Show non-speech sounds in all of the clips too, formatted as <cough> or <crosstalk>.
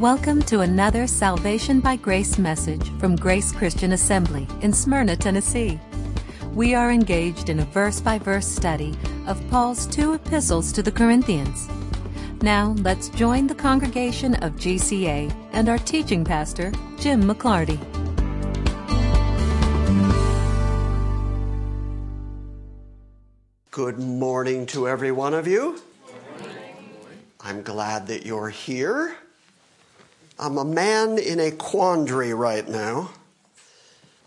Welcome to another Salvation by Grace message from Grace Christian Assembly in Smyrna, Tennessee. We are engaged in a verse by verse study of Paul's two epistles to the Corinthians. Now, let's join the congregation of GCA and our teaching pastor, Jim McClarty. Good morning to every one of you. I'm glad that you're here. I'm a man in a quandary right now.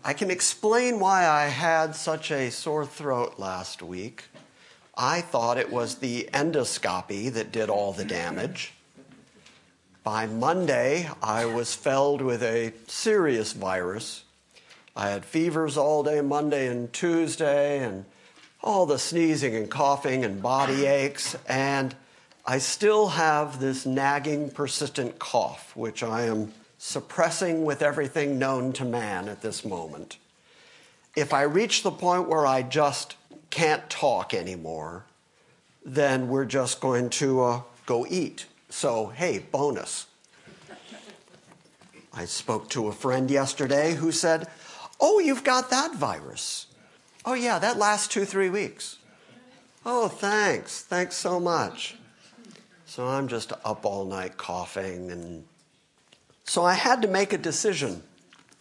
I can explain why I had such a sore throat last week. I thought it was the endoscopy that did all the damage. By Monday, I was felled with a serious virus. I had fevers all day Monday and Tuesday, and all the sneezing and coughing and body aches, and I still have this nagging, persistent cough, which I am suppressing with everything known to man at this moment. If I reach the point where I just can't talk anymore, then we're just going to uh, go eat. So, hey, bonus. I spoke to a friend yesterday who said, Oh, you've got that virus. Oh, yeah, that lasts two, three weeks. Oh, thanks. Thanks so much. So I'm just up all night coughing. And so I had to make a decision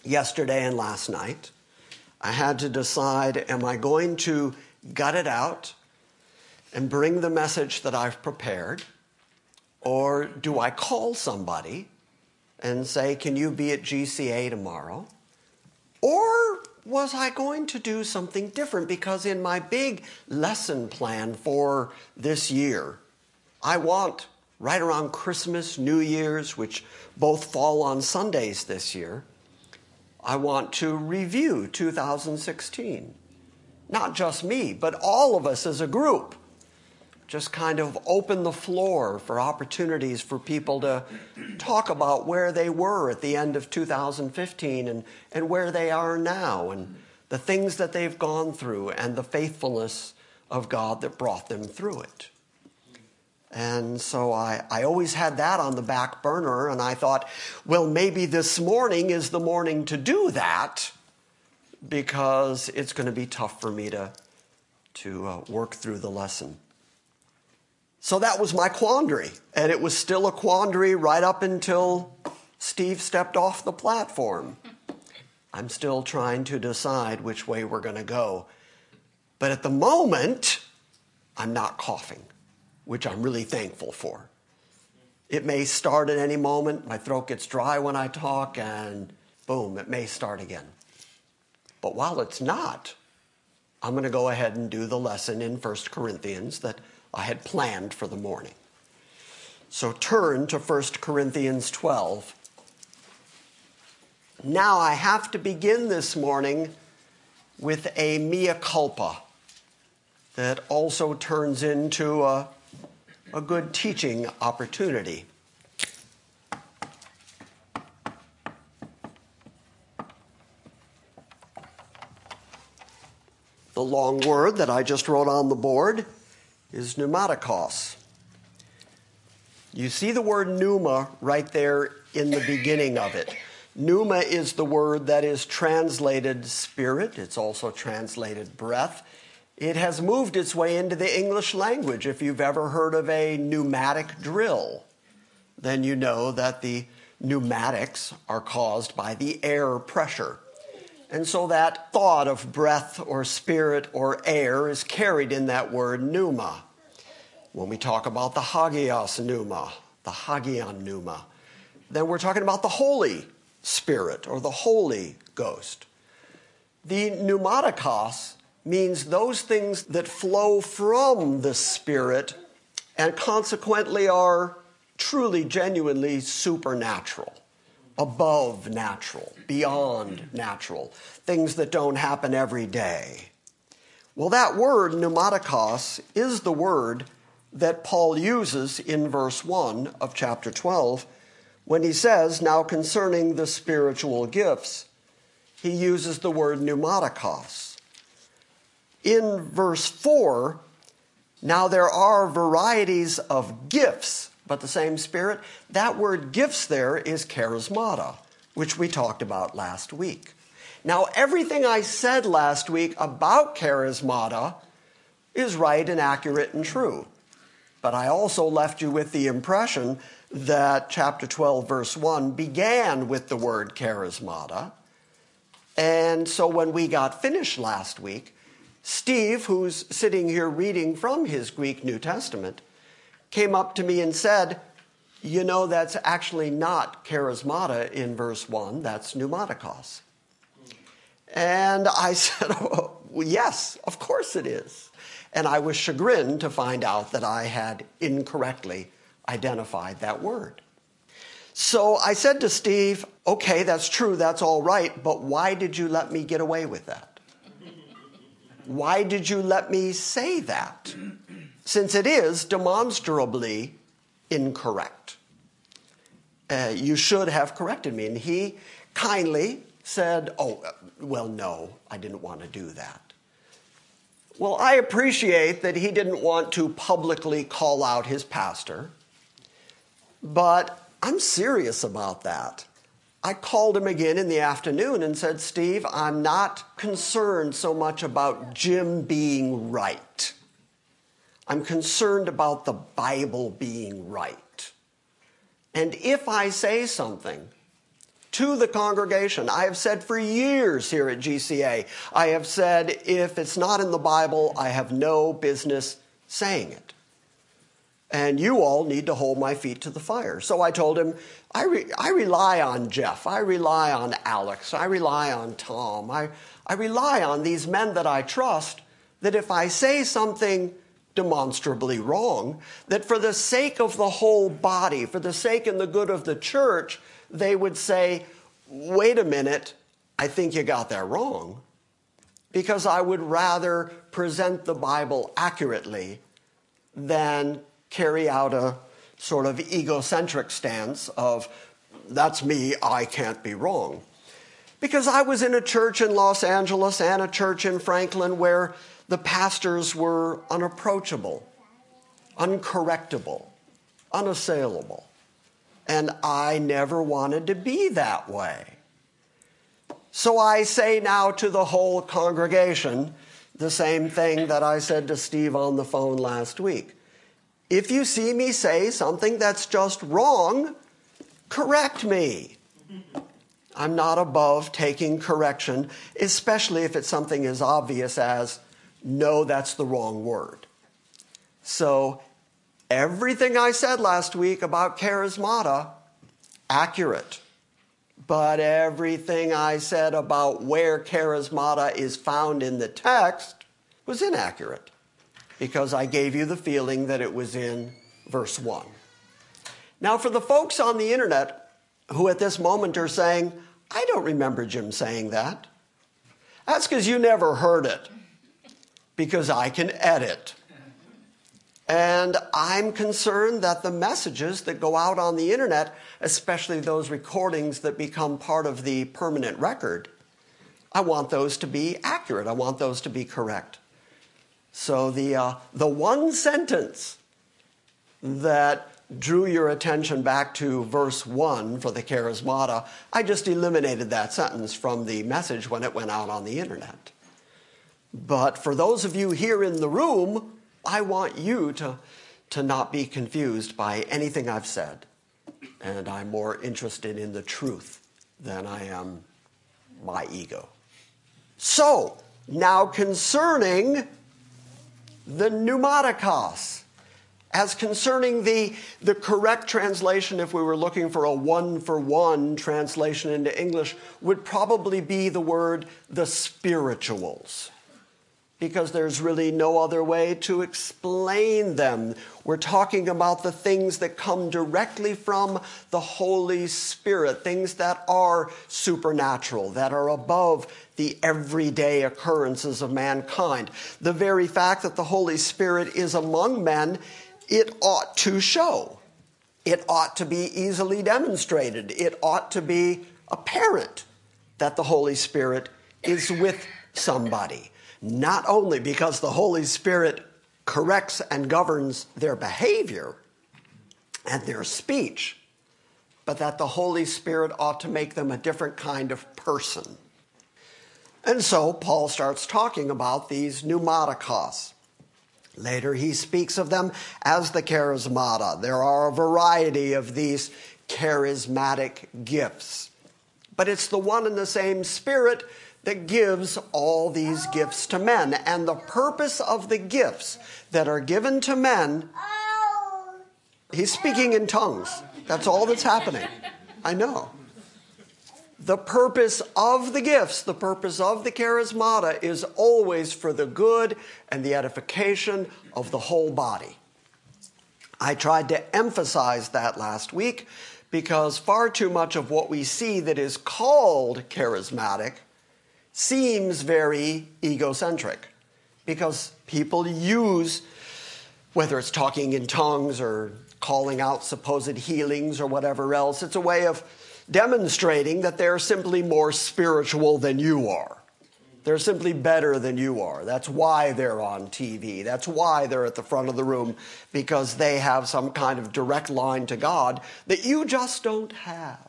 yesterday and last night. I had to decide am I going to gut it out and bring the message that I've prepared? Or do I call somebody and say, Can you be at GCA tomorrow? Or was I going to do something different? Because in my big lesson plan for this year, I want right around Christmas, New Year's, which both fall on Sundays this year, I want to review 2016. Not just me, but all of us as a group. Just kind of open the floor for opportunities for people to talk about where they were at the end of 2015 and, and where they are now and the things that they've gone through and the faithfulness of God that brought them through it. And so I, I always had that on the back burner, and I thought, well, maybe this morning is the morning to do that because it's going to be tough for me to, to uh, work through the lesson. So that was my quandary, and it was still a quandary right up until Steve stepped off the platform. I'm still trying to decide which way we're going to go. But at the moment, I'm not coughing which I'm really thankful for. It may start at any moment. My throat gets dry when I talk, and boom, it may start again. But while it's not, I'm going to go ahead and do the lesson in 1 Corinthians that I had planned for the morning. So turn to 1 Corinthians 12. Now I have to begin this morning with a mea culpa that also turns into a a good teaching opportunity. The long word that I just wrote on the board is pneumatikos. You see the word pneuma right there in the beginning of it. Pneuma is the word that is translated spirit, it's also translated breath. It has moved its way into the English language. If you've ever heard of a pneumatic drill, then you know that the pneumatics are caused by the air pressure. And so that thought of breath or spirit or air is carried in that word pneuma. When we talk about the hagios pneuma, the hagion pneuma, then we're talking about the Holy Spirit or the Holy Ghost. The pneumatikos means those things that flow from the Spirit and consequently are truly, genuinely supernatural, above natural, beyond natural, things that don't happen every day. Well, that word, pneumatikos, is the word that Paul uses in verse 1 of chapter 12 when he says, Now concerning the spiritual gifts, he uses the word pneumatikos in verse 4, now there are varieties of gifts, but the same Spirit. That word gifts there is charismata, which we talked about last week. Now, everything I said last week about charismata is right and accurate and true. But I also left you with the impression that chapter 12, verse 1 began with the word charismata. And so when we got finished last week, Steve, who's sitting here reading from his Greek New Testament, came up to me and said, You know, that's actually not charismata in verse 1, that's pneumatikos. And I <laughs> said, oh, Yes, of course it is. And I was chagrined to find out that I had incorrectly identified that word. So I said to Steve, Okay, that's true, that's all right, but why did you let me get away with that? Why did you let me say that? Since it is demonstrably incorrect. Uh, you should have corrected me. And he kindly said, Oh, well, no, I didn't want to do that. Well, I appreciate that he didn't want to publicly call out his pastor, but I'm serious about that. I called him again in the afternoon and said, Steve, I'm not concerned so much about Jim being right. I'm concerned about the Bible being right. And if I say something to the congregation. I have said for years here at GCA, I have said if it's not in the Bible, I have no business saying it. And you all need to hold my feet to the fire. So I told him, I, re- I rely on Jeff. I rely on Alex. I rely on Tom. I, I rely on these men that I trust that if I say something demonstrably wrong, that for the sake of the whole body, for the sake and the good of the church, they would say, wait a minute, I think you got that wrong. Because I would rather present the Bible accurately than carry out a sort of egocentric stance of, that's me, I can't be wrong. Because I was in a church in Los Angeles and a church in Franklin where the pastors were unapproachable, uncorrectable, unassailable. And I never wanted to be that way. So I say now to the whole congregation the same thing that I said to Steve on the phone last week. If you see me say something that's just wrong, correct me. I'm not above taking correction, especially if it's something as obvious as, no, that's the wrong word. So Everything I said last week about charismata, accurate. But everything I said about where charismata is found in the text was inaccurate because I gave you the feeling that it was in verse 1. Now, for the folks on the internet who at this moment are saying, I don't remember Jim saying that, that's because you never heard it, because I can edit. And I'm concerned that the messages that go out on the internet, especially those recordings that become part of the permanent record, I want those to be accurate. I want those to be correct. So the, uh, the one sentence that drew your attention back to verse 1 for the charismata, I just eliminated that sentence from the message when it went out on the internet. But for those of you here in the room, I want you to, to not be confused by anything I've said. And I'm more interested in the truth than I am my ego. So, now concerning the pneumatikos, as concerning the, the correct translation, if we were looking for a one for one translation into English, would probably be the word the spirituals because there's really no other way to explain them. We're talking about the things that come directly from the Holy Spirit, things that are supernatural, that are above the everyday occurrences of mankind. The very fact that the Holy Spirit is among men, it ought to show. It ought to be easily demonstrated. It ought to be apparent that the Holy Spirit is with somebody not only because the Holy Spirit corrects and governs their behavior and their speech, but that the Holy Spirit ought to make them a different kind of person. And so Paul starts talking about these pneumatikos. Later, he speaks of them as the charismata. There are a variety of these charismatic gifts, but it's the one and the same Spirit that gives all these gifts to men. And the purpose of the gifts that are given to men, he's speaking in tongues. That's all that's happening. I know. The purpose of the gifts, the purpose of the charismata is always for the good and the edification of the whole body. I tried to emphasize that last week because far too much of what we see that is called charismatic seems very egocentric because people use, whether it's talking in tongues or calling out supposed healings or whatever else, it's a way of demonstrating that they're simply more spiritual than you are. They're simply better than you are. That's why they're on TV. That's why they're at the front of the room, because they have some kind of direct line to God that you just don't have.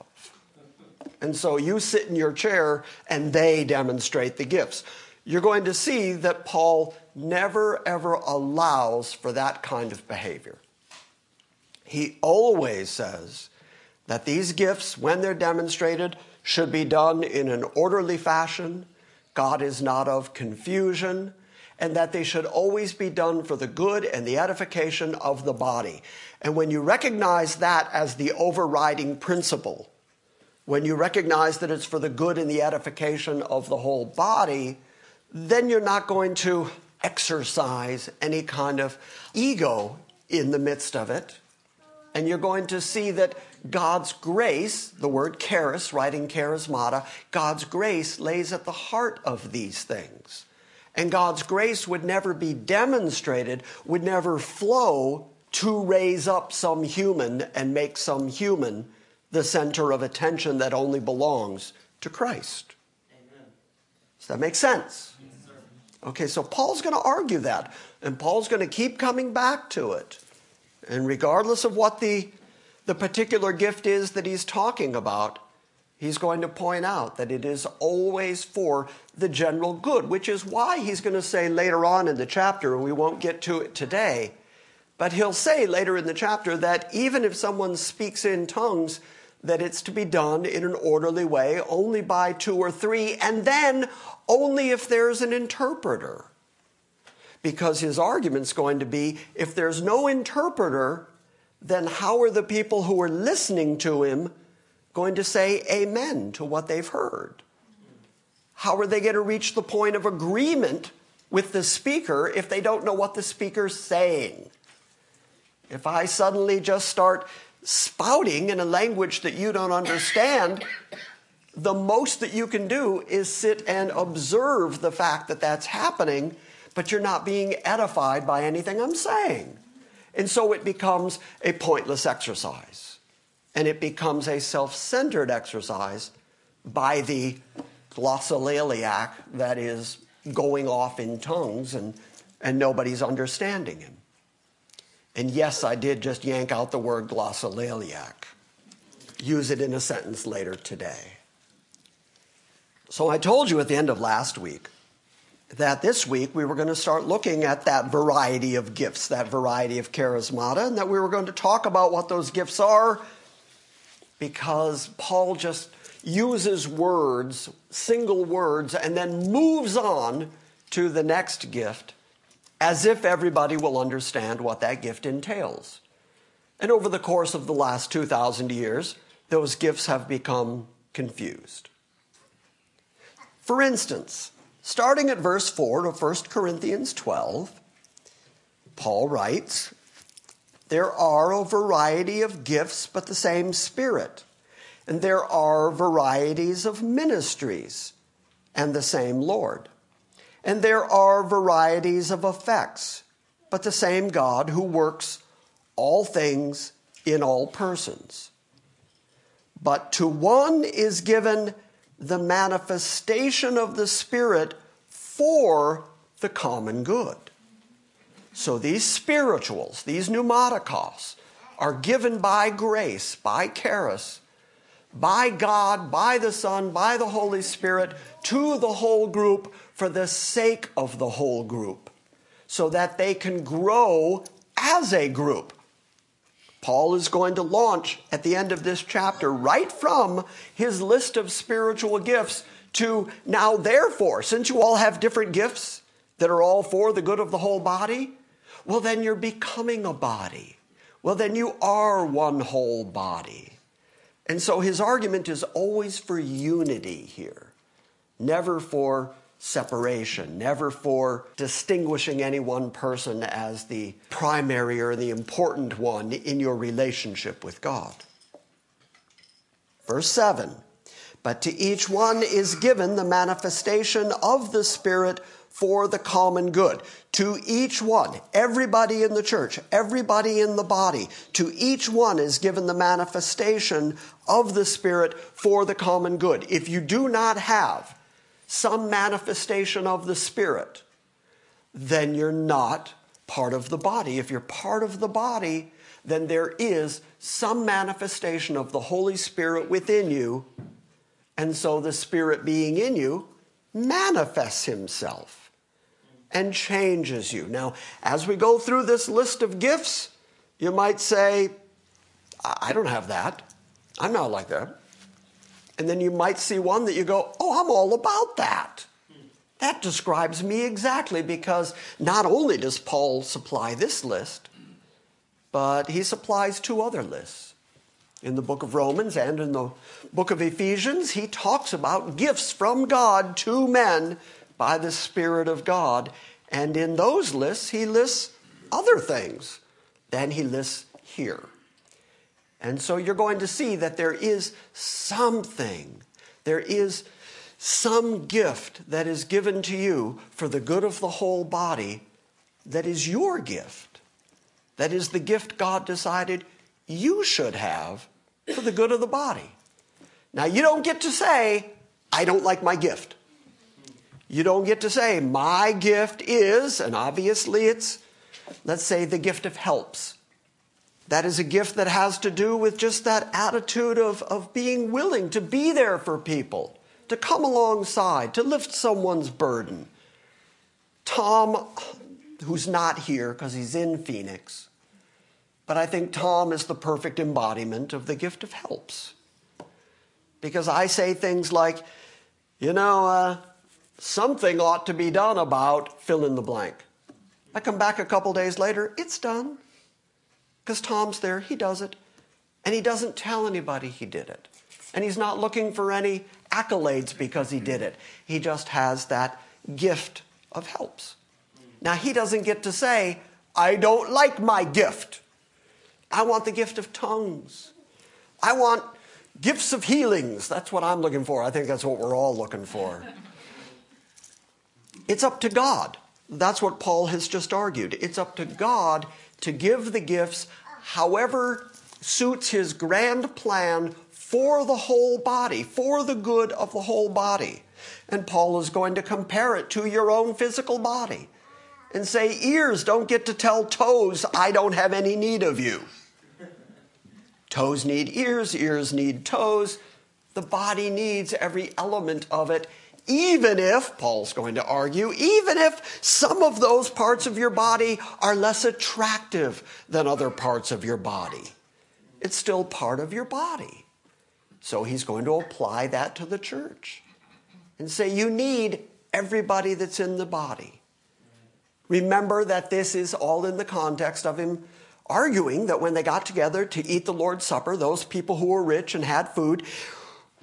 And so you sit in your chair and they demonstrate the gifts. You're going to see that Paul never ever allows for that kind of behavior. He always says that these gifts, when they're demonstrated, should be done in an orderly fashion. God is not of confusion, and that they should always be done for the good and the edification of the body. And when you recognize that as the overriding principle, when you recognize that it's for the good and the edification of the whole body, then you're not going to exercise any kind of ego in the midst of it. And you're going to see that God's grace, the word charis, writing charismata, God's grace lays at the heart of these things. And God's grace would never be demonstrated, would never flow to raise up some human and make some human the center of attention that only belongs to Christ. Amen. Does that make sense? Yes, okay, so Paul's going to argue that, and Paul's going to keep coming back to it. And regardless of what the, the particular gift is that he's talking about, he's going to point out that it is always for the general good, which is why he's going to say later on in the chapter, and we won't get to it today, but he'll say later in the chapter that even if someone speaks in tongues, that it's to be done in an orderly way, only by two or three, and then only if there's an interpreter. Because his argument's going to be if there's no interpreter, then how are the people who are listening to him going to say amen to what they've heard? How are they going to reach the point of agreement with the speaker if they don't know what the speaker's saying? If I suddenly just start spouting in a language that you don't understand, the most that you can do is sit and observe the fact that that's happening, but you're not being edified by anything I'm saying. And so it becomes a pointless exercise. And it becomes a self centered exercise by the glossolaliac that is going off in tongues and, and nobody's understanding him. And yes, I did just yank out the word glossolaliac. Use it in a sentence later today. So I told you at the end of last week that this week we were going to start looking at that variety of gifts, that variety of charismata, and that we were going to talk about what those gifts are because Paul just uses words, single words, and then moves on to the next gift as if everybody will understand what that gift entails. And over the course of the last 2,000 years, those gifts have become confused. For instance, starting at verse 4 of 1 Corinthians 12, Paul writes, There are a variety of gifts, but the same Spirit. And there are varieties of ministries, and the same Lord. And there are varieties of effects, but the same God who works all things in all persons. But to one is given the manifestation of the Spirit for the common good. So these spirituals, these pneumatikos, are given by grace, by charis, by God, by the Son, by the Holy Spirit, to the whole group for the sake of the whole group, so that they can grow as a group. Paul is going to launch at the end of this chapter right from his list of spiritual gifts to now, therefore, since you all have different gifts that are all for the good of the whole body, well, then you're becoming a body. Well, then you are one whole body. And so his argument is always for unity here, never for separation, never for distinguishing any one person as the primary or the important one in your relationship with God. Verse 7 But to each one is given the manifestation of the Spirit for the common good. To each one, everybody in the church, everybody in the body, to each one is given the manifestation of the Spirit for the common good. If you do not have some manifestation of the Spirit, then you're not part of the body. If you're part of the body, then there is some manifestation of the Holy Spirit within you. And so the Spirit being in you manifests Himself and changes you. Now, as we go through this list of gifts, you might say, I don't have that. I'm not like that. And then you might see one that you go, oh, I'm all about that. That describes me exactly because not only does Paul supply this list, but he supplies two other lists. In the book of Romans and in the book of Ephesians, he talks about gifts from God to men by the Spirit of God. And in those lists, he lists other things than he lists here. And so you're going to see that there is something, there is some gift that is given to you for the good of the whole body that is your gift. That is the gift God decided you should have for the good of the body. Now, you don't get to say, I don't like my gift. You don't get to say, my gift is, and obviously it's, let's say, the gift of helps. That is a gift that has to do with just that attitude of, of being willing to be there for people, to come alongside, to lift someone's burden. Tom, who's not here because he's in Phoenix, but I think Tom is the perfect embodiment of the gift of helps. Because I say things like, you know, uh, something ought to be done about fill in the blank. I come back a couple days later, it's done because Tom's there, he does it. And he doesn't tell anybody he did it. And he's not looking for any accolades because he did it. He just has that gift of helps. Now, he doesn't get to say, I don't like my gift. I want the gift of tongues. I want gifts of healings. That's what I'm looking for. I think that's what we're all looking for. It's up to God. That's what Paul has just argued. It's up to God to give the gifts however suits his grand plan for the whole body, for the good of the whole body. And Paul is going to compare it to your own physical body and say, Ears don't get to tell toes, I don't have any need of you. Toes need ears, ears need toes. The body needs every element of it even if, Paul's going to argue, even if some of those parts of your body are less attractive than other parts of your body, it's still part of your body. So he's going to apply that to the church and say, you need everybody that's in the body. Remember that this is all in the context of him arguing that when they got together to eat the Lord's Supper, those people who were rich and had food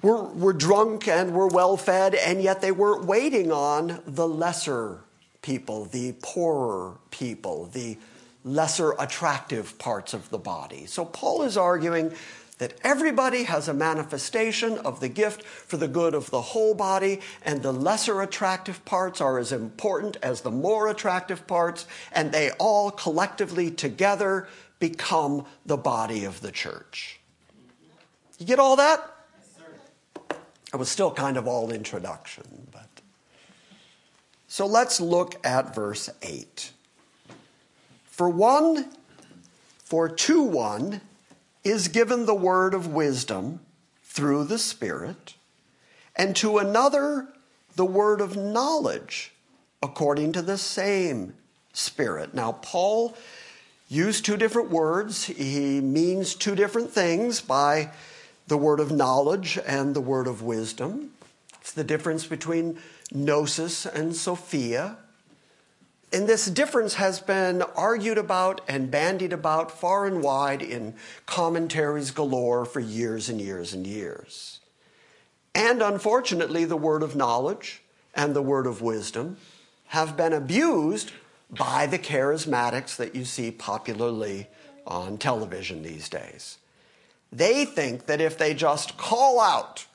were, were drunk and were well fed, and yet they weren't waiting on the lesser people, the poorer people, the lesser attractive parts of the body. So Paul is arguing that everybody has a manifestation of the gift for the good of the whole body, and the lesser attractive parts are as important as the more attractive parts, and they all collectively together become the body of the church. You get all that? It was still kind of all introduction, but. So let's look at verse 8. For one, for to one is given the word of wisdom through the Spirit, and to another the word of knowledge according to the same Spirit. Now, Paul used two different words. He means two different things by the word of knowledge and the word of wisdom. It's the difference between gnosis and Sophia. And this difference has been argued about and bandied about far and wide in commentaries galore for years and years and years. And unfortunately, the word of knowledge and the word of wisdom have been abused by the charismatics that you see popularly on television these days. They think that if they just call out,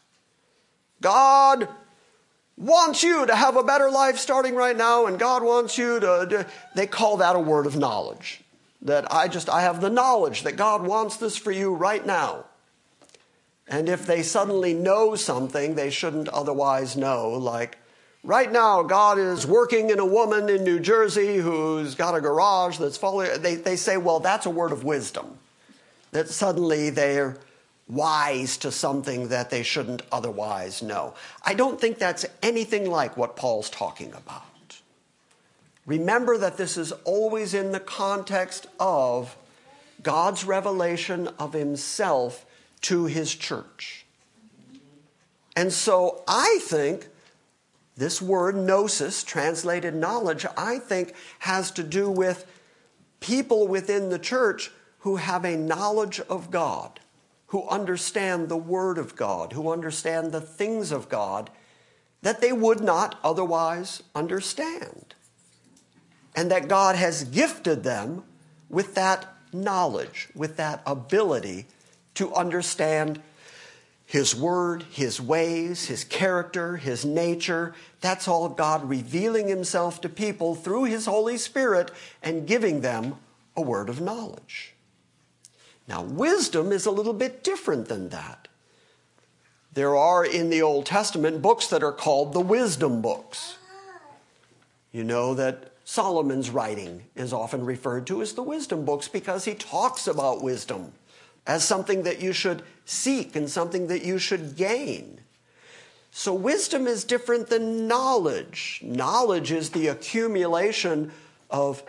God wants you to have a better life starting right now, and God wants you to, they call that a word of knowledge. That I just, I have the knowledge that God wants this for you right now. And if they suddenly know something they shouldn't otherwise know, like, right now, God is working in a woman in New Jersey who's got a garage that's falling, they, they say, well, that's a word of wisdom. That suddenly they're wise to something that they shouldn't otherwise know. I don't think that's anything like what Paul's talking about. Remember that this is always in the context of God's revelation of himself to his church. And so I think this word gnosis, translated knowledge, I think has to do with people within the church who have a knowledge of God who understand the Word of God, who understand the things of God that they would not otherwise understand. And that God has gifted them with that knowledge, with that ability to understand His Word, His ways, His character, His nature. That's all God revealing Himself to people through His Holy Spirit and giving them a word of knowledge. Now, wisdom is a little bit different than that. There are in the Old Testament books that are called the wisdom books. You know that Solomon's writing is often referred to as the wisdom books because he talks about wisdom as something that you should seek and something that you should gain. So, wisdom is different than knowledge. Knowledge is the accumulation of,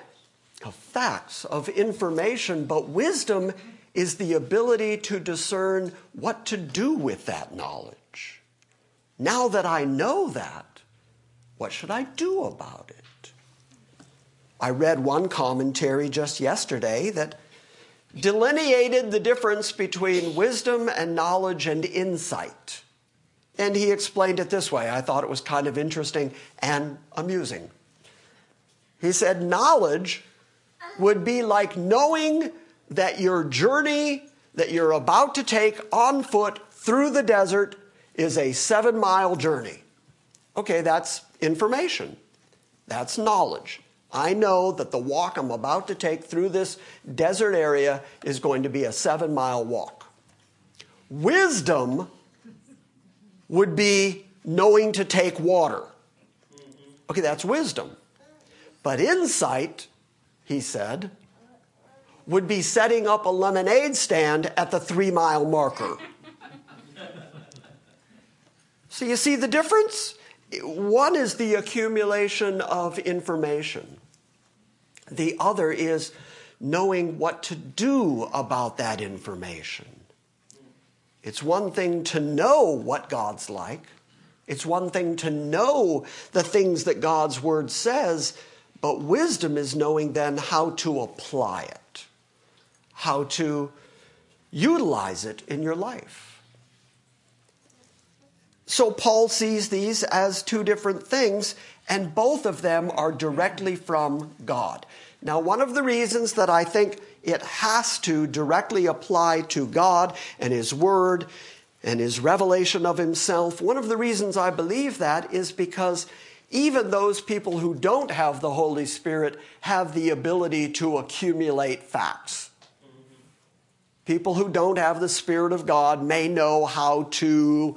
of facts, of information, but wisdom is the ability to discern what to do with that knowledge. Now that I know that, what should I do about it? I read one commentary just yesterday that delineated the difference between wisdom and knowledge and insight. And he explained it this way. I thought it was kind of interesting and amusing. He said, Knowledge would be like knowing that your journey that you're about to take on foot through the desert is a seven mile journey. Okay, that's information. That's knowledge. I know that the walk I'm about to take through this desert area is going to be a seven mile walk. Wisdom would be knowing to take water. Okay, that's wisdom. But insight, he said, would be setting up a lemonade stand at the three mile marker. so, you see the difference? One is the accumulation of information, the other is knowing what to do about that information. It's one thing to know what God's like. It's one thing to know the things that God's word says, but wisdom is knowing then how to apply it how to utilize it in your life. So Paul sees these as two different things, and both of them are directly from God. Now, one of the reasons that I think it has to directly apply to God and His Word and His revelation of Himself, one of the reasons I believe that is because even those people who don't have the Holy Spirit have the ability to accumulate facts. People who don't have the Spirit of God may know how to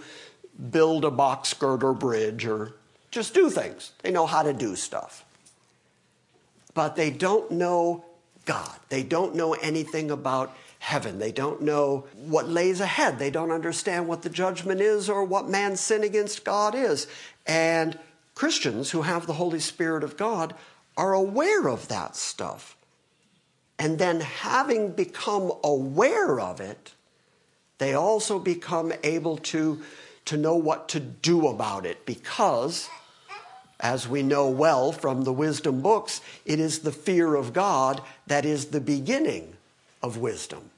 build a box girder bridge or just do things. They know how to do stuff. But they don't know God. They don't know anything about heaven. They don't know what lays ahead. They don't understand what the judgment is or what man's sin against God is. And Christians who have the Holy Spirit of God are aware of that stuff. And then, having become aware of it, they also become able to, to know what to do about it because, as we know well from the wisdom books, it is the fear of God that is the beginning of wisdom.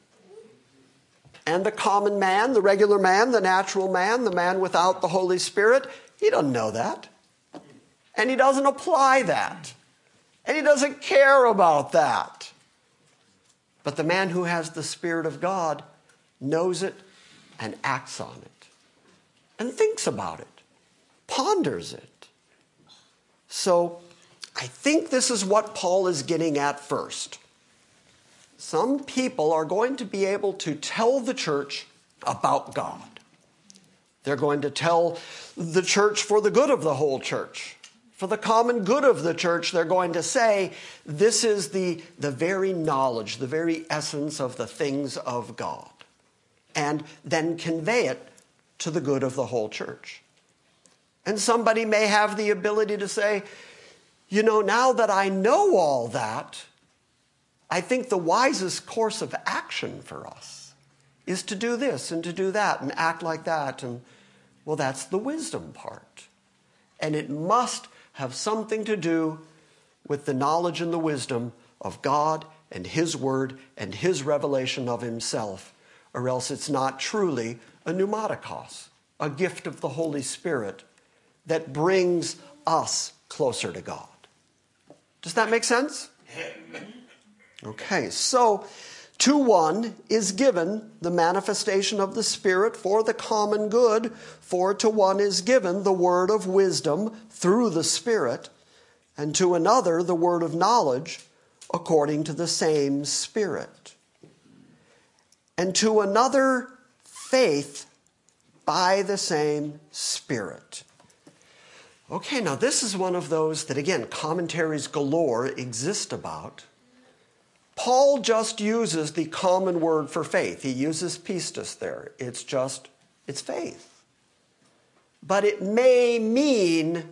And the common man, the regular man, the natural man, the man without the Holy Spirit, he doesn't know that. And he doesn't apply that. And he doesn't care about that. But the man who has the Spirit of God knows it and acts on it and thinks about it, ponders it. So I think this is what Paul is getting at first. Some people are going to be able to tell the church about God. They're going to tell the church for the good of the whole church. For the common good of the church, they're going to say, this is the, the very knowledge, the very essence of the things of God. And then convey it to the good of the whole church. And somebody may have the ability to say, you know, now that I know all that, I think the wisest course of action for us is to do this and to do that and act like that. And well, that's the wisdom part. And it must have something to do with the knowledge and the wisdom of God and His Word and His revelation of Himself, or else it's not truly a pneumatikos, a gift of the Holy Spirit that brings us closer to God. Does that make sense? Okay, so to one is given the manifestation of the Spirit for the common good, for to one is given the word of wisdom through the Spirit, and to another the word of knowledge according to the same Spirit, and to another faith by the same Spirit. Okay, now this is one of those that, again, commentaries galore exist about. Paul just uses the common word for faith. He uses pistis there. It's just, it's faith. But it may mean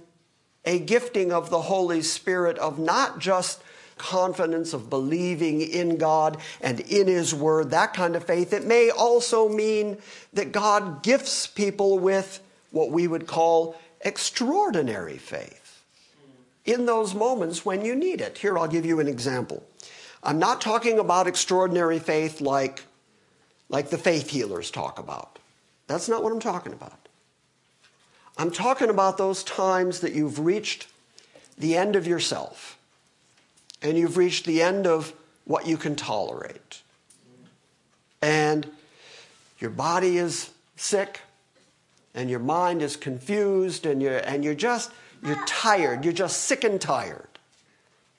a gifting of the Holy Spirit of not just confidence of believing in God and in His Word, that kind of faith. It may also mean that God gifts people with what we would call extraordinary faith in those moments when you need it. Here, I'll give you an example. I'm not talking about extraordinary faith like, like the faith healers talk about. That's not what I'm talking about. I'm talking about those times that you've reached the end of yourself and you've reached the end of what you can tolerate. And your body is sick and your mind is confused and you're, and you're just you're tired you're just sick and tired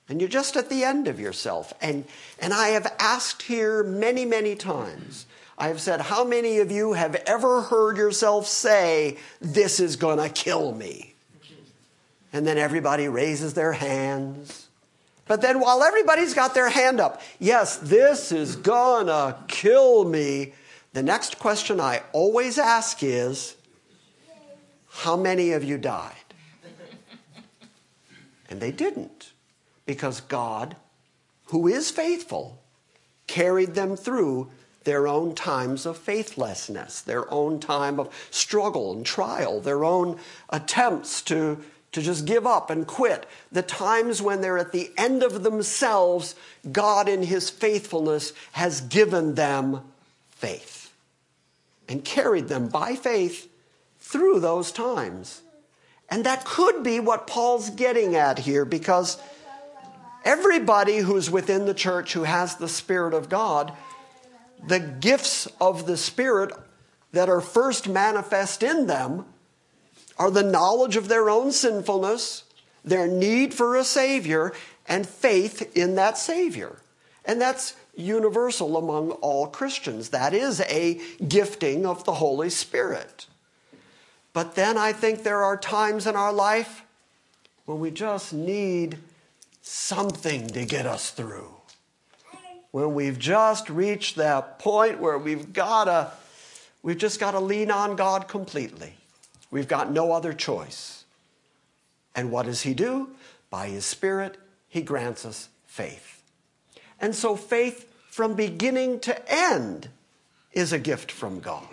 and you're just at the end of yourself. And, and I have asked here many, many times, I have said, How many of you have ever heard yourself say, This is going to kill me? And then everybody raises their hands. But then while everybody's got their hand up, yes, this is going to kill me, the next question I always ask is, How many of you died? And they didn't because God, who is faithful, carried them through their own times of faithlessness, their own time of struggle and trial, their own attempts to, to just give up and quit, the times when they're at the end of themselves, God in His faithfulness has given them faith and carried them by faith through those times. And that could be what Paul's getting at here because everybody who's within the church who has the Spirit of God, the gifts of the Spirit that are first manifest in them are the knowledge of their own sinfulness, their need for a Savior, and faith in that Savior. And that's universal among all Christians. That is a gifting of the Holy Spirit. But then I think there are times in our life when we just need something to get us through. when we've just reached that point where we've got to we've just got to lean on God completely. We've got no other choice. And what does he do? By his spirit, he grants us faith. And so faith from beginning to end is a gift from God.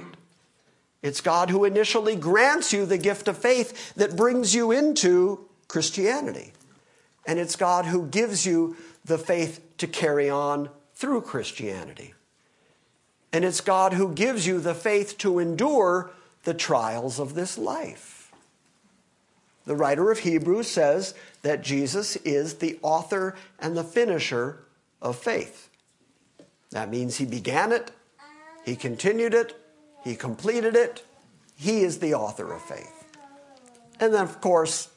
It's God who initially grants you the gift of faith that brings you into Christianity. And it's God who gives you the faith to carry on through Christianity. And it's God who gives you the faith to endure the trials of this life. The writer of Hebrews says that Jesus is the author and the finisher of faith. That means he began it, he continued it, he completed it. He is the author of faith. And then, of course,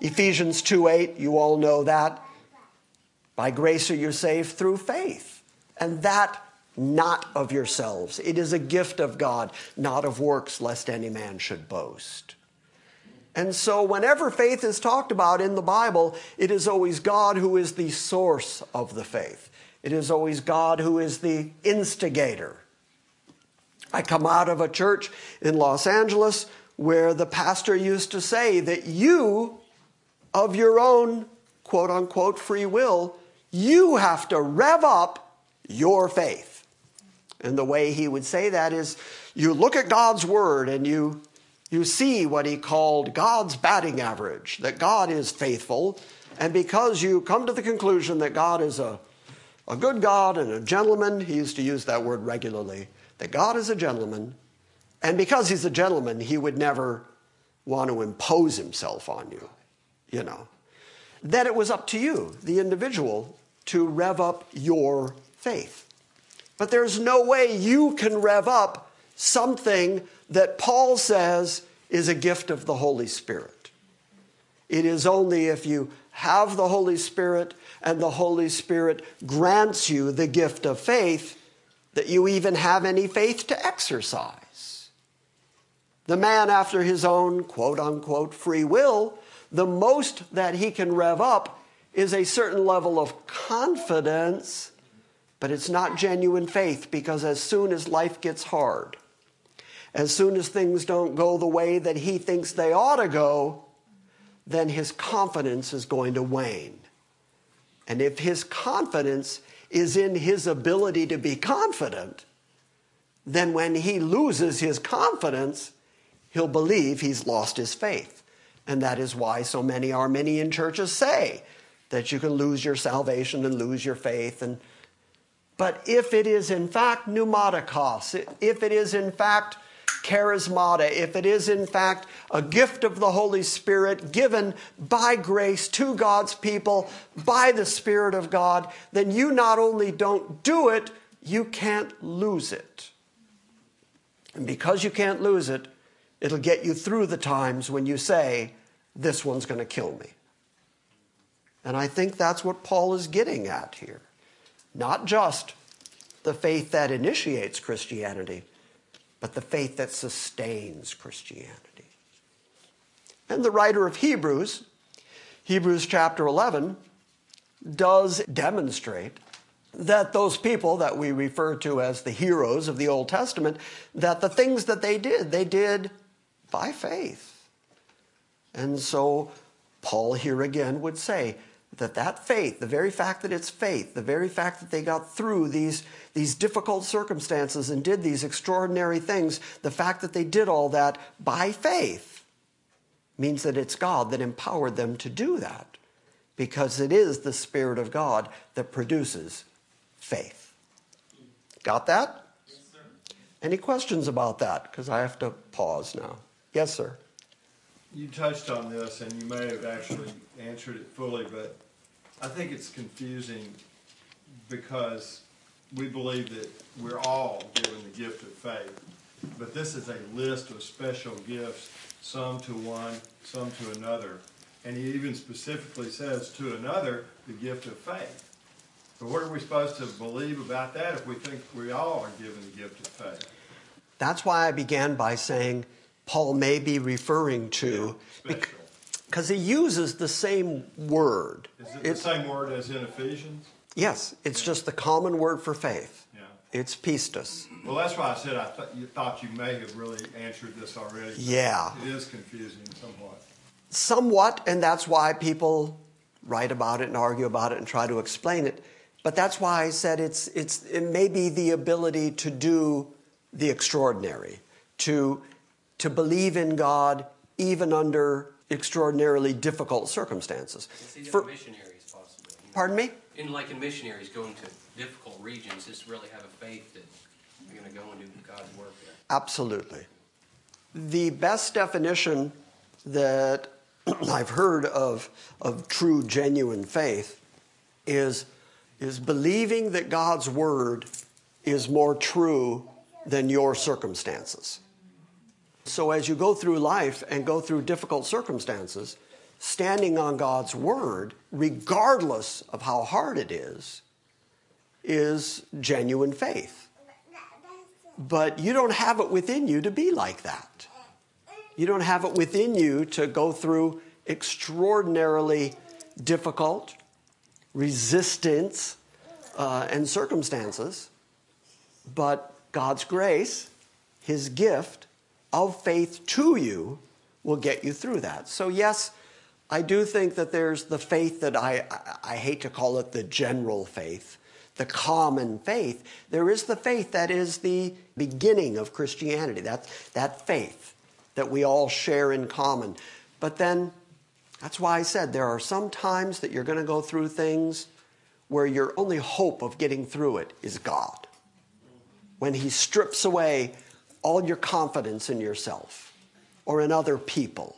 Ephesians 2 8, you all know that. By grace are you saved through faith. And that not of yourselves. It is a gift of God, not of works, lest any man should boast. And so, whenever faith is talked about in the Bible, it is always God who is the source of the faith. It is always God who is the instigator. I come out of a church in Los Angeles where the pastor used to say that you, of your own quote unquote free will, you have to rev up your faith. And the way he would say that is you look at God's word and you, you see what he called God's batting average, that God is faithful. And because you come to the conclusion that God is a, a good God and a gentleman, he used to use that word regularly, that God is a gentleman. And because he's a gentleman, he would never want to impose himself on you, you know. Then it was up to you, the individual, to rev up your faith. But there's no way you can rev up something that Paul says is a gift of the Holy Spirit. It is only if you have the Holy Spirit and the Holy Spirit grants you the gift of faith that you even have any faith to exercise. The man, after his own quote unquote free will, the most that he can rev up is a certain level of confidence, but it's not genuine faith because as soon as life gets hard, as soon as things don't go the way that he thinks they ought to go, then his confidence is going to wane. And if his confidence is in his ability to be confident, then when he loses his confidence, he'll believe he's lost his faith. And that is why so many Arminian churches say that you can lose your salvation and lose your faith. And, but if it is in fact pneumatikos, if it is in fact charismata, if it is in fact a gift of the Holy Spirit given by grace to God's people by the Spirit of God, then you not only don't do it, you can't lose it. And because you can't lose it, it'll get you through the times when you say, This one's going to kill me. And I think that's what Paul is getting at here. Not just the faith that initiates Christianity, but the faith that sustains Christianity. And the writer of Hebrews, Hebrews chapter 11, does demonstrate that those people that we refer to as the heroes of the Old Testament, that the things that they did, they did by faith. And so Paul here again would say, that that faith, the very fact that it's faith, the very fact that they got through these, these difficult circumstances and did these extraordinary things, the fact that they did all that by faith means that it's God that empowered them to do that because it is the Spirit of God that produces faith. Got that? Yes, Any questions about that? Because I have to pause now. Yes, sir. You touched on this, and you may have actually answered it fully, but I think it's confusing because we believe that we're all given the gift of faith, but this is a list of special gifts, some to one, some to another. And he even specifically says to another the gift of faith. So what are we supposed to believe about that if we think we all are given the gift of faith? That's why I began by saying Paul may be referring to, Special. because he uses the same word. Is it the same word as in Ephesians? Yes, it's just the common word for faith. Yeah. It's pistis. Well, that's why I said I thought you thought you may have really answered this already. Yeah. It is confusing somewhat. Somewhat, and that's why people write about it and argue about it and try to explain it. But that's why I said it's, it's, it may be the ability to do the extraordinary, to, to believe in God even under extraordinarily difficult circumstances. For- missionaries, possibly. pardon me? In like in missionaries going to difficult regions, just really have a faith that you're going to go and do God's work there. Absolutely. The best definition that <clears throat> I've heard of, of true, genuine faith is, is believing that God's word is more true than your circumstances. So as you go through life and go through difficult circumstances, standing on God's word, regardless of how hard it is, is genuine faith. But you don't have it within you to be like that. You don't have it within you to go through extraordinarily difficult resistance uh, and circumstances. But God's grace, His gift of faith to you, will get you through that. So, yes, I do think that there's the faith that I, I, hate to call it the general faith, the common faith. There is the faith that is the beginning of Christianity, that, that faith that we all share in common. But then, that's why I said there are some times that you're going to go through things where your only hope of getting through it is God. When He strips away all your confidence in yourself or in other people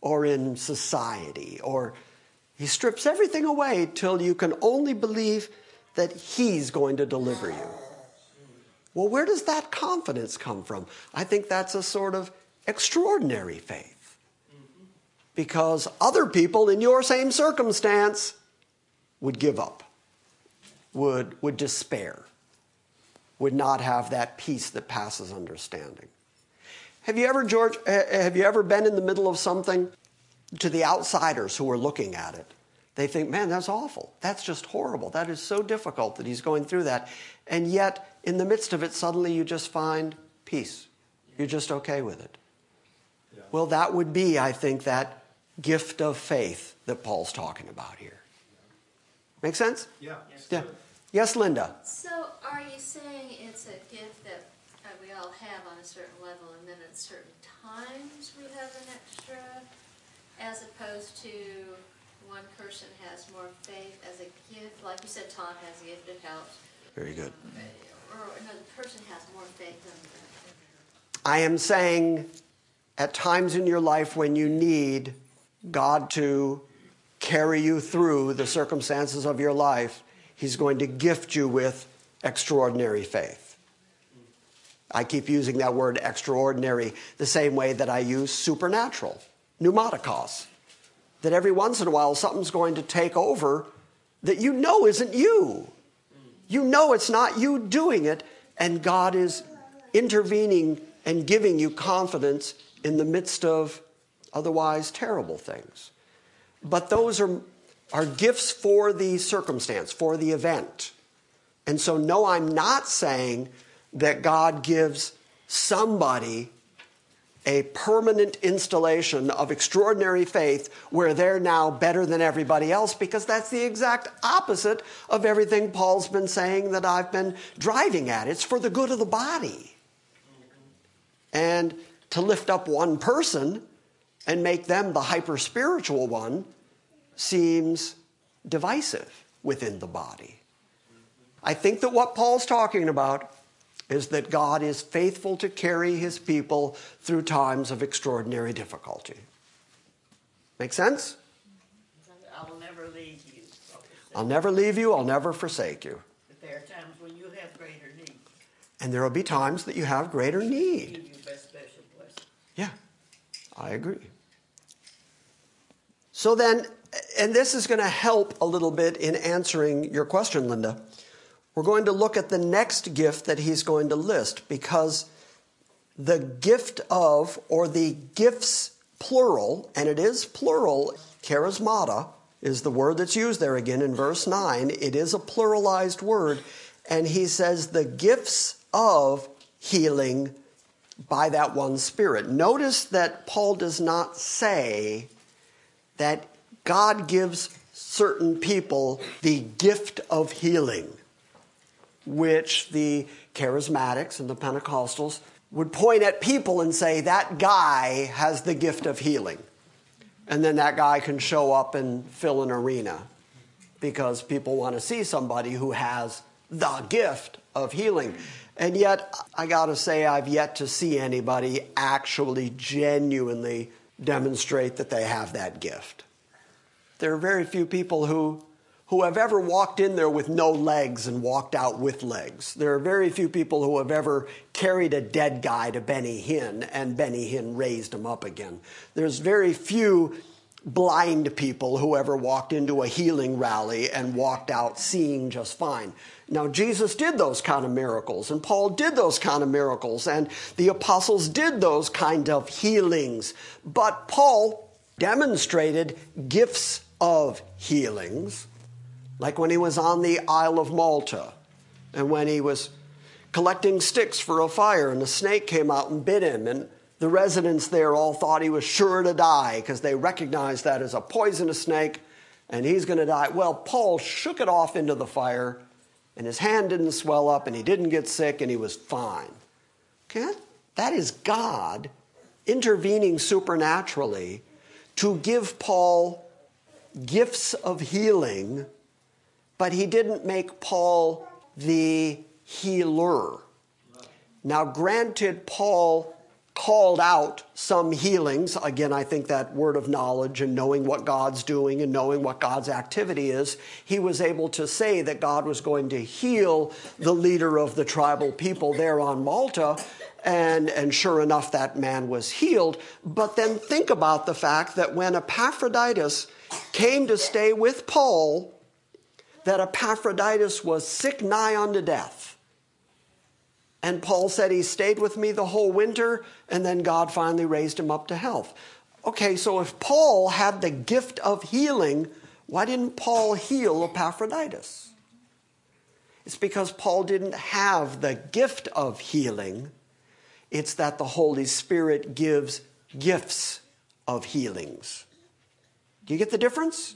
or in society, or He strips everything away till you can only believe that He's going to deliver you. Well, where does that confidence come from? I think that's a sort of extraordinary faith. Because other people in your same circumstance would give up, would, would despair, would not have that peace that passes understanding. Have you ever, George, have you ever been in the middle of something to the outsiders who are looking at it? They think, man, that's awful. That's just horrible. That is so difficult that he's going through that. And yet, in the midst of it, suddenly you just find peace. You're just okay with it. Yeah. Well, that would be, I think, that gift of faith that Paul's talking about here. Make sense? Yeah. Yeah. Yes, Linda. So are you saying it's a gift that uh, we all have on a certain level and then at certain times we have an extra as opposed to one person has more faith as a gift, like you said, Tom has a gift, it helps. Very good. Or another person has more faith than I am saying at times in your life when you need God to carry you through the circumstances of your life, He's going to gift you with extraordinary faith. I keep using that word extraordinary the same way that I use supernatural, pneumatikos. That every once in a while something's going to take over that you know isn't you. You know it's not you doing it, and God is intervening and giving you confidence in the midst of otherwise terrible things. But those are, are gifts for the circumstance, for the event. And so, no, I'm not saying that God gives somebody a permanent installation of extraordinary faith where they're now better than everybody else because that's the exact opposite of everything Paul's been saying that I've been driving at. It's for the good of the body. And to lift up one person and make them the hyper spiritual one seems divisive within the body. I think that what Paul's talking about is that God is faithful to carry his people through times of extraordinary difficulty. Make sense? I will never leave you. I'll never leave you, I'll never forsake you. But there are times when you have greater need. And there will be times that you have greater need. Give you that special blessing. Yeah, I agree. So then, and this is going to help a little bit in answering your question, Linda. We're going to look at the next gift that he's going to list because the gift of, or the gifts plural, and it is plural, charismata, is the word that's used there again in verse 9. It is a pluralized word. And he says the gifts of healing by that one Spirit. Notice that Paul does not say that God gives certain people the gift of healing, which the charismatics and the Pentecostals would point at people and say, that guy has the gift of healing. And then that guy can show up and fill an arena because people want to see somebody who has the gift of healing. And yet, I got to say, I've yet to see anybody actually genuinely demonstrate that they have that gift. There are very few people who, who have ever walked in there with no legs and walked out with legs. There are very few people who have ever carried a dead guy to Benny Hinn and Benny Hinn raised him up again. There's very few blind people who ever walked into a healing rally and walked out seeing just fine. Now, Jesus did those kind of miracles, and Paul did those kind of miracles, and the apostles did those kind of healings. But Paul demonstrated gifts of healings, like when he was on the Isle of Malta, and when he was collecting sticks for a fire, and a snake came out and bit him, and the residents there all thought he was sure to die because they recognized that as a poisonous snake and he's going to die. Well, Paul shook it off into the fire and his hand didn't swell up and he didn't get sick and he was fine. Okay? That is God intervening supernaturally to give Paul gifts of healing, but he didn't make Paul the healer. Now, granted, Paul called out some healings. Again, I think that word of knowledge and knowing what God's doing and knowing what God's activity is, he was able to say that God was going to heal the leader of the tribal people there on Malta. And, and sure enough, that man was healed. But then think about the fact that when Epaphroditus came to stay with Paul, that Epaphroditus was sick nigh unto death. And Paul said he stayed with me the whole winter, and then God finally raised him up to health. Okay, so if Paul had the gift of healing, why didn't Paul heal Epaphroditus? It's because Paul didn't have the gift of healing. It's that the Holy Spirit gives gifts of healings. Do you get the difference?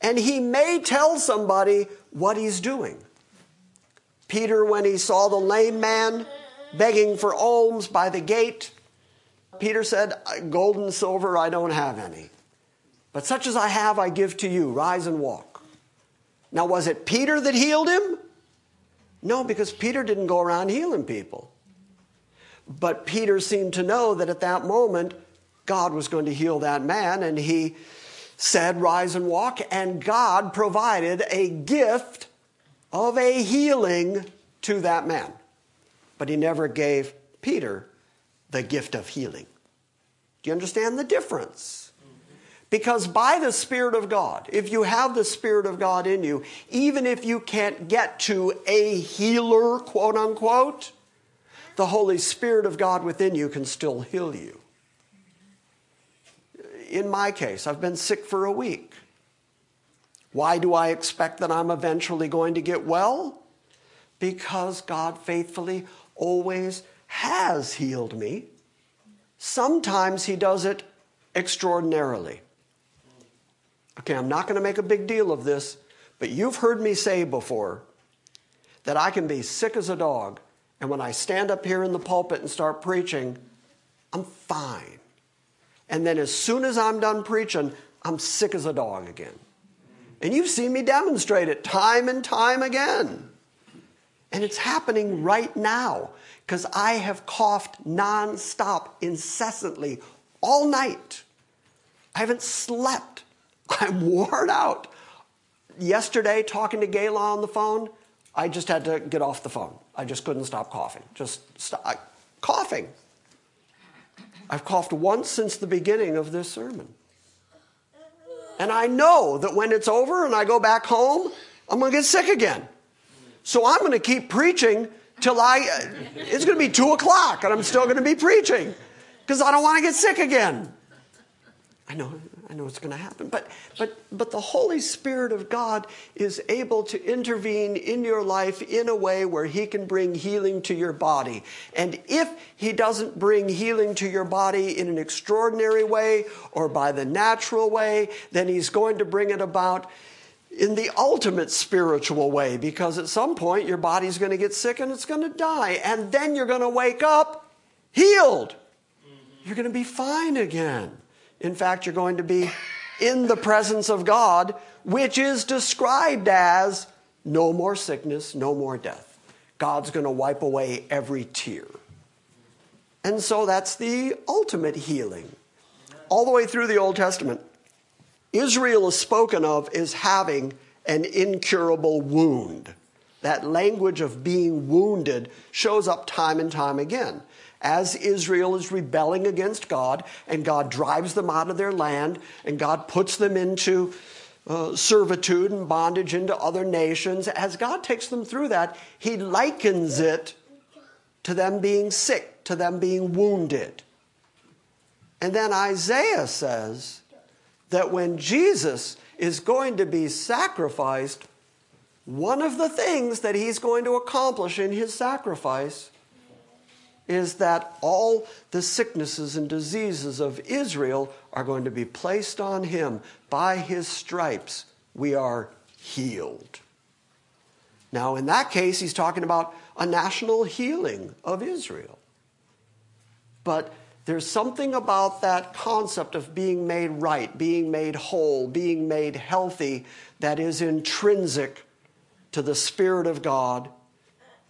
And he may tell somebody what he's doing. Peter, when he saw the lame man begging for alms by the gate, Peter said, Gold and silver I don't have any, but such as I have I give to you. Rise and walk. Now, was it Peter that healed him? No, because Peter didn't go around healing people. But Peter seemed to know that at that moment, God was going to heal that man, and he said, Rise and walk, and God provided a gift of a healing to that man. But he never gave Peter the gift of healing. Do you understand the difference? Because by the Spirit of God, if you have the Spirit of God in you, even if you can't get to a healer, quote unquote, the Holy Spirit of God within you can still heal you. In my case, I've been sick for a week. Why do I expect that I'm eventually going to get well? Because God faithfully always has healed me. Sometimes He does it extraordinarily. Okay, I'm not going to make a big deal of this, but you've heard me say before that I can be sick as a dog, and when I stand up here in the pulpit and start preaching, I'm fine. And then as soon as I'm done preaching, I'm sick as a dog again. And you've seen me demonstrate it time and time again. And it's happening right now because I have coughed nonstop, incessantly, all night. I haven't slept. <laughs> I'm worn out. Yesterday, talking to Gayla on the phone, I just had to get off the phone. I just couldn't stop coughing. Just stop coughing. I've coughed once since the beginning of this sermon. And I know that when it's over and I go back home, I'm going to get sick again. So I'm going to keep preaching till I, uh, it's going to be two o'clock and I'm still going to be preaching because I don't want to get sick again. I know, know it's going to happen. But, but, but the Holy Spirit of God is able to intervene in your life in a way where He can bring healing to your body. And if He doesn't bring healing to your body in an extraordinary way or by the natural way, then He's going to bring it about in the ultimate spiritual way because at some point your body's going to get sick and it's going to die. And then you're going to wake up healed. Mm-hmm. You're going to be fine again. In fact, you're going to be in the presence of God, which is described as no more sickness, no more death. God's going to wipe away every tear. And so that's the ultimate healing. All the way through the Old Testament, Israel is spoken of as having an incurable wound. That language of being wounded shows up time and time again as Israel is rebelling against God, and God drives them out of their land, and God puts them into uh, servitude and bondage into other nations, as God takes them through that, He likens it to them being sick, to them being wounded. And then Isaiah says that when Jesus is going to be sacrificed, one of the things that he's going to accomplish in his sacrifice is that all the sicknesses and diseases of Israel are going to be placed on him. By his stripes, we are healed. Now, in that case, he's talking about a national healing of Israel. But there's something about that concept of being made right, being made whole, being made healthy that is intrinsic to the Spirit of God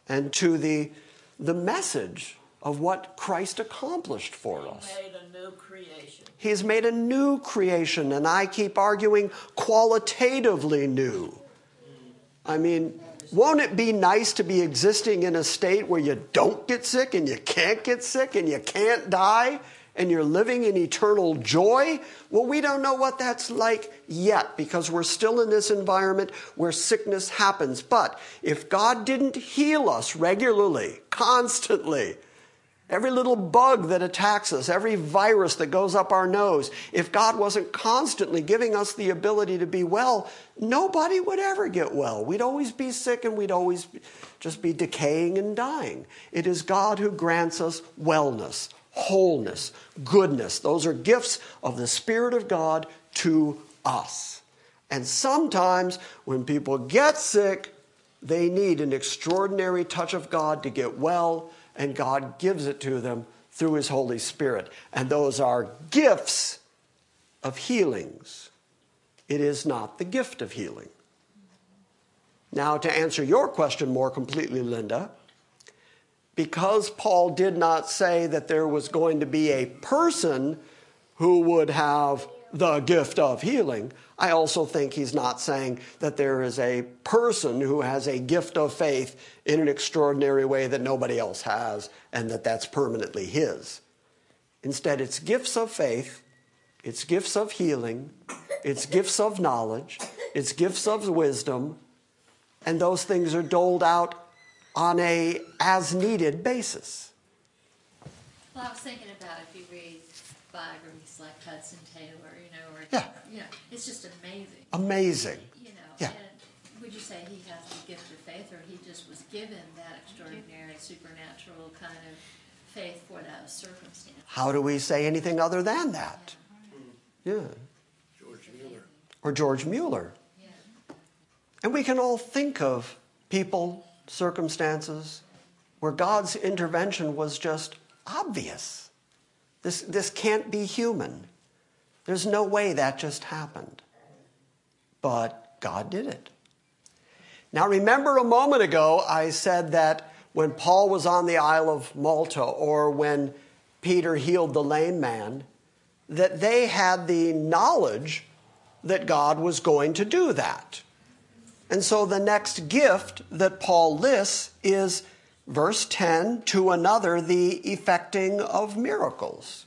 and to the, the message of what Christ accomplished for He us. made a new creation. He's made a new creation, and I keep arguing qualitatively new. I mean, won't it be nice to be existing in a state where you don't get sick and you can't get sick and you can't die and you're living in eternal joy? Well, we don't know what that's like yet because we're still in this environment where sickness happens. But if God didn't heal us regularly, constantly, Every little bug that attacks us, every virus that goes up our nose, if God wasn't constantly giving us the ability to be well, nobody would ever get well. We'd always be sick and we'd always just be decaying and dying. It is God who grants us wellness, wholeness, goodness. Those are gifts of the Spirit of God to us. And sometimes when people get sick, they need an extraordinary touch of God to get well and God gives it to them through His Holy Spirit. And those are gifts of healings. It is not the gift of healing. Now, to answer your question more completely, Linda, because Paul did not say that there was going to be a person who would have the gift of healing, I also think he's not saying that there is a person who has a gift of faith in an extraordinary way that nobody else has and that that's permanently his. Instead, it's gifts of faith, it's gifts of healing, it's gifts of knowledge, it's gifts of wisdom, and those things are doled out on a as needed basis. Well, I was thinking about if you read biographies like Hudson Taylor, Yeah. you know, it's just amazing. Amazing. You know, Yeah. and would you say he has the gift of faith, or he just was given that extraordinary, supernatural kind of faith for that circumstance? How do we say anything other than that? Yeah. George Mueller. Or George Mueller. Yeah. And we can all think of people, circumstances, where God's intervention was just obvious. This, this can't be human. There's no way that just happened. But God did it. Now, remember a moment ago, I said that when Paul was on the Isle of Malta or when Peter healed the lame man, that they had the knowledge that God was going to do that. And so the next gift that Paul lists is verse 10 to another, the effecting of miracles.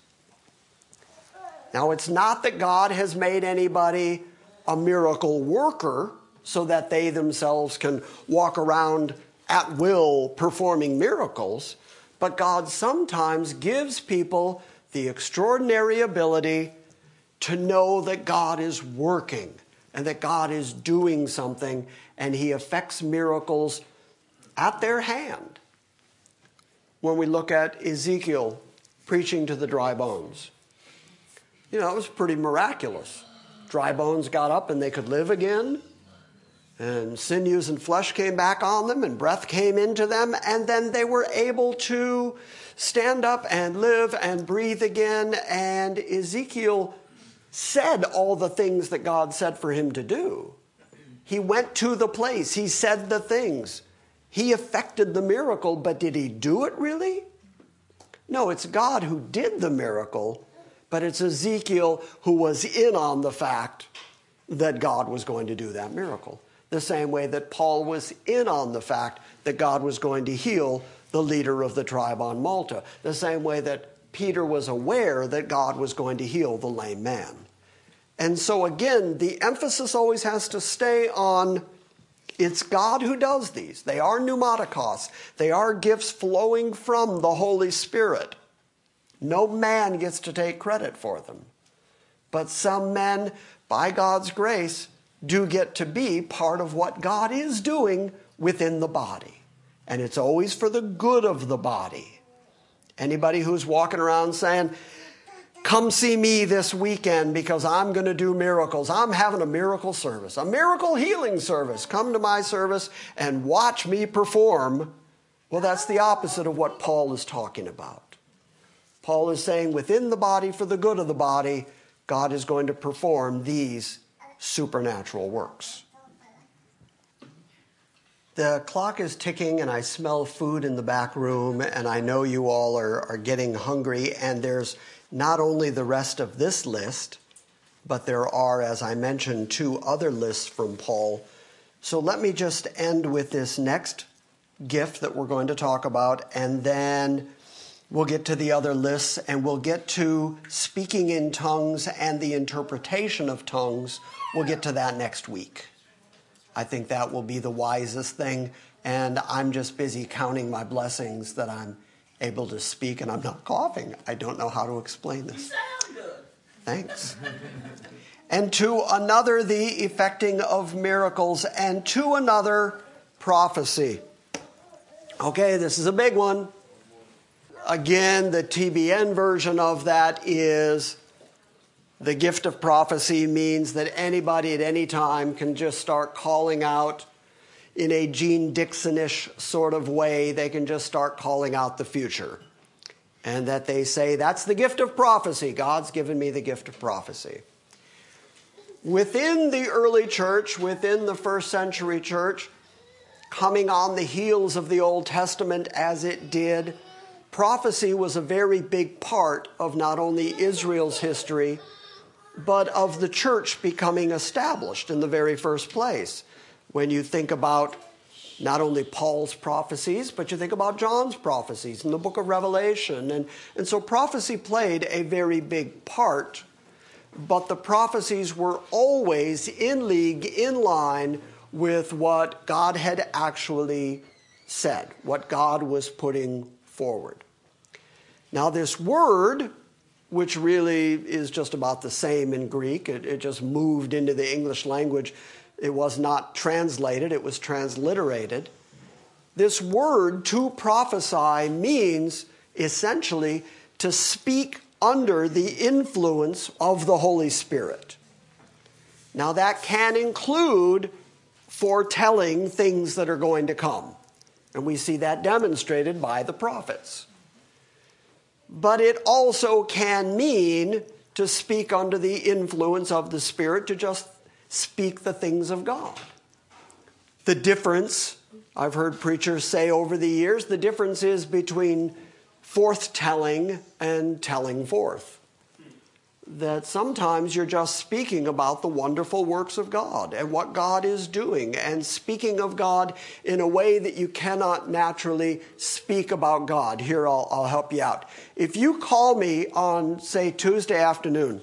Now, it's not that God has made anybody a miracle worker so that they themselves can walk around at will performing miracles, but God sometimes gives people the extraordinary ability to know that God is working and that God is doing something and He effects miracles at their hand. When we look at Ezekiel preaching to the dry bones, you know, it was pretty miraculous. Dry bones got up and they could live again, and sinews and flesh came back on them, and breath came into them, and then they were able to stand up and live and breathe again. And Ezekiel said all the things that God said for him to do. He went to the place, he said the things, he effected the miracle, but did he do it really? No, it's God who did the miracle, but it's Ezekiel who was in on the fact that God was going to do that miracle. The same way that Paul was in on the fact that God was going to heal the leader of the tribe on Malta. The same way that Peter was aware that God was going to heal the lame man. And so, again, the emphasis always has to stay on it's God who does these. They are pneumatikos, they are gifts flowing from the Holy Spirit. No man gets to take credit for them. But some men, by God's grace, do get to be part of what God is doing within the body. And it's always for the good of the body. Anybody who's walking around saying, Come see me this weekend because I'm going to do miracles. I'm having a miracle service, a miracle healing service. Come to my service and watch me perform. Well, that's the opposite of what Paul is talking about. Paul is saying within the body, for the good of the body, God is going to perform these supernatural works. The clock is ticking, and I smell food in the back room, and I know you all are, are getting hungry, and there's not only the rest of this list, but there are, as I mentioned, two other lists from Paul. So let me just end with this next gift that we're going to talk about, and then we'll get to the other lists, and we'll get to speaking in tongues and the interpretation of tongues. We'll get to that next week. I think that will be the wisest thing, and I'm just busy counting my blessings that I'm able to speak and I'm not coughing. I don't know how to explain this. Thanks. and to another, the effecting of miracles, and to another, prophecy. Okay, this is a big one. Again, the TBN version of that is the gift of prophecy means that anybody at any time can just start calling out in a Jeane Dixonish sort of way, they can just start calling out the future. And that they say, that's the gift of prophecy. God's given me the gift of prophecy. Within the early church, within the first century church, coming on the heels of the Old Testament as it did, prophecy was a very big part of not only Israel's history, but of the church becoming established in the very first place when you think about not only Paul's prophecies, but you think about John's prophecies in the book of Revelation. And, and so prophecy played a very big part, but the prophecies were always in league, in line with what God had actually said, what God was putting forward. Now, this word, which really is just about the same in Greek, it, it just moved into the English language it was not translated, it was transliterated. This word to prophesy means essentially to speak under the influence of the Holy Spirit. Now, that can include foretelling things that are going to come. And we see that demonstrated by the prophets. But it also can mean to speak under the influence of the Spirit, to just speak the things of God. The difference, I've heard preachers say over the years, the difference is between forth telling and telling forth. That sometimes you're just speaking about the wonderful works of God and what God is doing, and speaking of God in a way that you cannot naturally speak about God. Here, I'll, I'll help you out. If you call me on, say, Tuesday afternoon,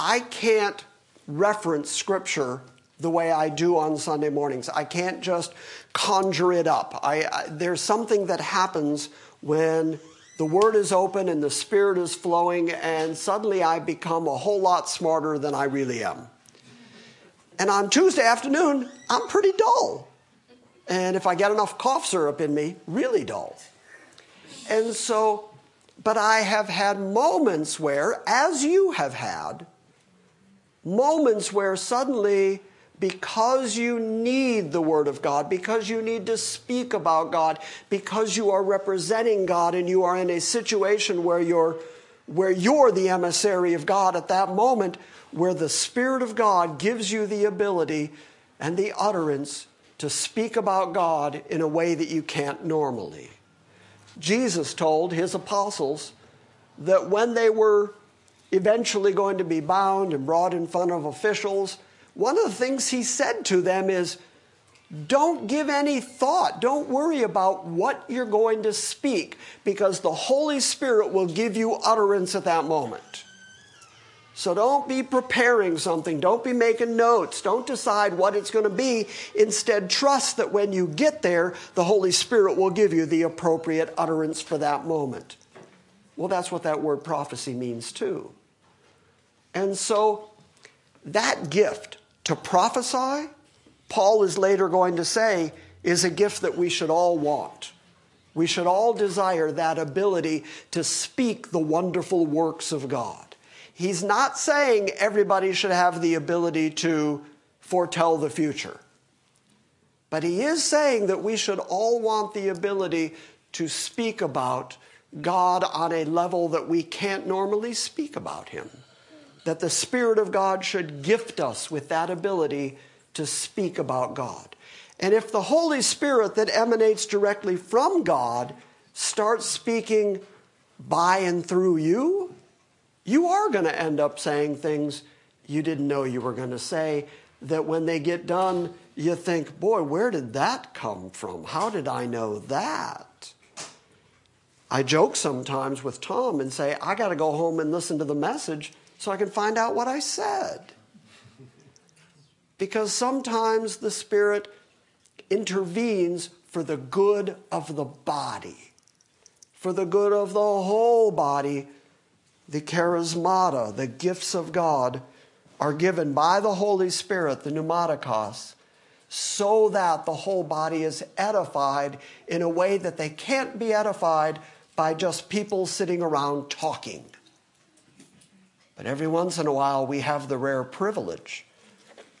I can't reference Scripture the way I do on Sunday mornings. I can't just conjure it up. I, I, there's something that happens when the word is open and the spirit is flowing, and suddenly I become a whole lot smarter than I really am. And on Tuesday afternoon, I'm pretty dull. And if I get enough cough syrup in me, really dull. And so, but I have had moments where, as you have had, moments where suddenly, because you need the Word of God, because you need to speak about God, because you are representing God and you are in a situation where you're, where you're the emissary of God at that moment, where the Spirit of God gives you the ability and the utterance to speak about God in a way that you can't normally. Jesus told his apostles that when they were eventually going to be bound and brought in front of officials, one of the things he said to them is, don't give any thought. Don't worry about what you're going to speak because the Holy Spirit will give you utterance at that moment. So don't be preparing something. Don't be making notes. Don't decide what it's going to be. Instead, trust that when you get there, the Holy Spirit will give you the appropriate utterance for that moment. Well, that's what that word prophecy means too. And so, that gift to prophesy, Paul is later going to say, is a gift that we should all want. We should all desire that ability to speak the wonderful works of God. He's not saying everybody should have the ability to foretell the future. But he is saying that we should all want the ability to speak about God on a level that we can't normally speak about him. That the Spirit of God should gift us with that ability to speak about God. And if the Holy Spirit that emanates directly from God starts speaking by and through you, you are going to end up saying things you didn't know you were going to say that when they get done, you think, boy, where did that come from? How did I know that? I joke sometimes with Tom and say, I got to go home and listen to the message so I can find out what I said. Because sometimes the Spirit intervenes for the good of the body, for the good of the whole body the charismata, the gifts of God, are given by the Holy Spirit, the pneumatikos, so that the whole body is edified in a way that they can't be edified by just people sitting around talking. But every once in a while, we have the rare privilege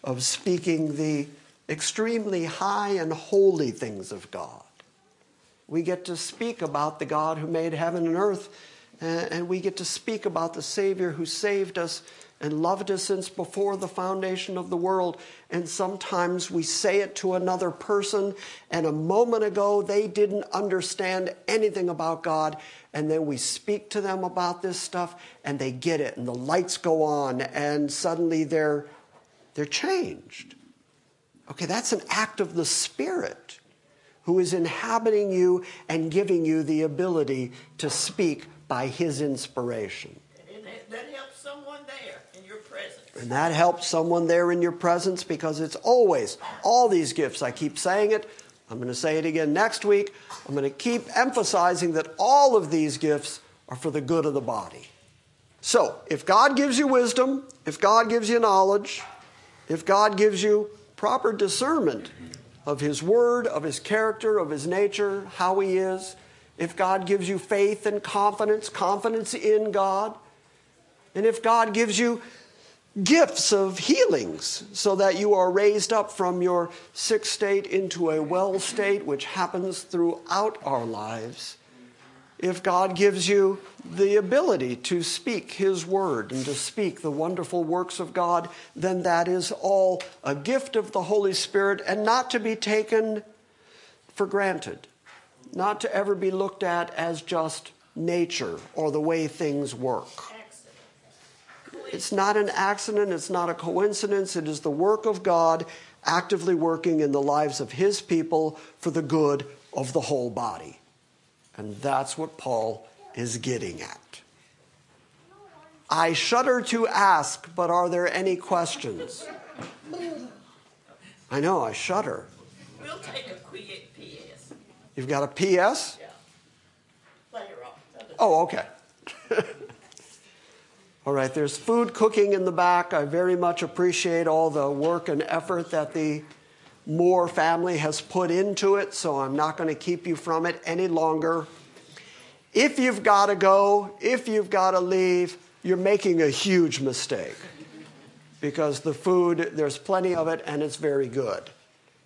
of speaking the extremely high and holy things of God. We get to speak about the God who made heaven and earth and we get to speak about the Savior who saved us and loved us since before the foundation of the world. And sometimes we say it to another person, and a moment ago they didn't understand anything about God. And then we speak to them about this stuff, and they get it, and the lights go on, and suddenly they're, they're changed. Okay, that's an act of the Spirit who is inhabiting you and giving you the ability to speak by his inspiration. And that helps someone there in your presence. And that helps someone there in your presence because it's always all these gifts. I keep saying it. I'm going to say it again next week. I'm going to keep emphasizing that all of these gifts are for the good of the body. So, if God gives you wisdom, if God gives you knowledge, if God gives you proper discernment of His Word, of His character, of His nature, how He is, if God gives you faith and confidence, confidence in God, and if God gives you gifts of healings so that you are raised up from your sick state into a well state, which happens throughout our lives, if God gives you the ability to speak His word and to speak the wonderful works of God, then that is all a gift of the Holy Spirit and not to be taken for granted not to ever be looked at as just nature or the way things work. It's not an accident, it's not a coincidence, it is the work of God actively working in the lives of His people for the good of the whole body. And that's what Paul is getting at. I shudder to ask, but are there any questions? I know, I shudder. We'll take a quick PS. You've got a PS? Yeah. Later on, Oh, okay. <laughs> all right, there's food cooking in the back. I very much appreciate all the work and effort that the Moore family has put into it, so I'm not going to keep you from it any longer. If you've got to go, if you've got to leave, you're making a huge mistake because the food, there's plenty of it and it's very good.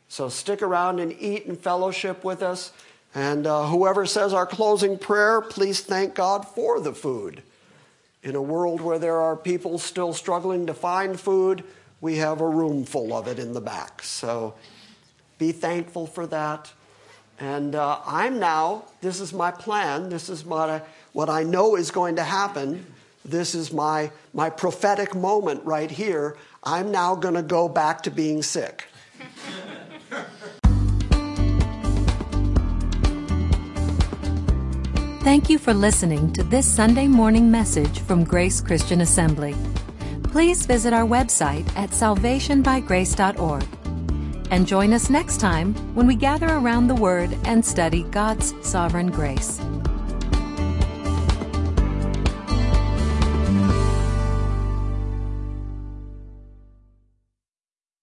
So stick around and eat and fellowship with us. And uh, whoever says our closing prayer, please thank God for the food. In a world where there are people still struggling to find food, we have a room full of it in the back. So be thankful for that. And uh, I'm now, this is my plan, this is I, what I know is going to happen. This is my, my prophetic moment right here. I'm now going to go back to being sick. <laughs> Thank you for listening to this Sunday morning message from Grace Christian Assembly. Please visit our website at salvationbygrace.org and join us next time when we gather around the Word and study God's sovereign grace.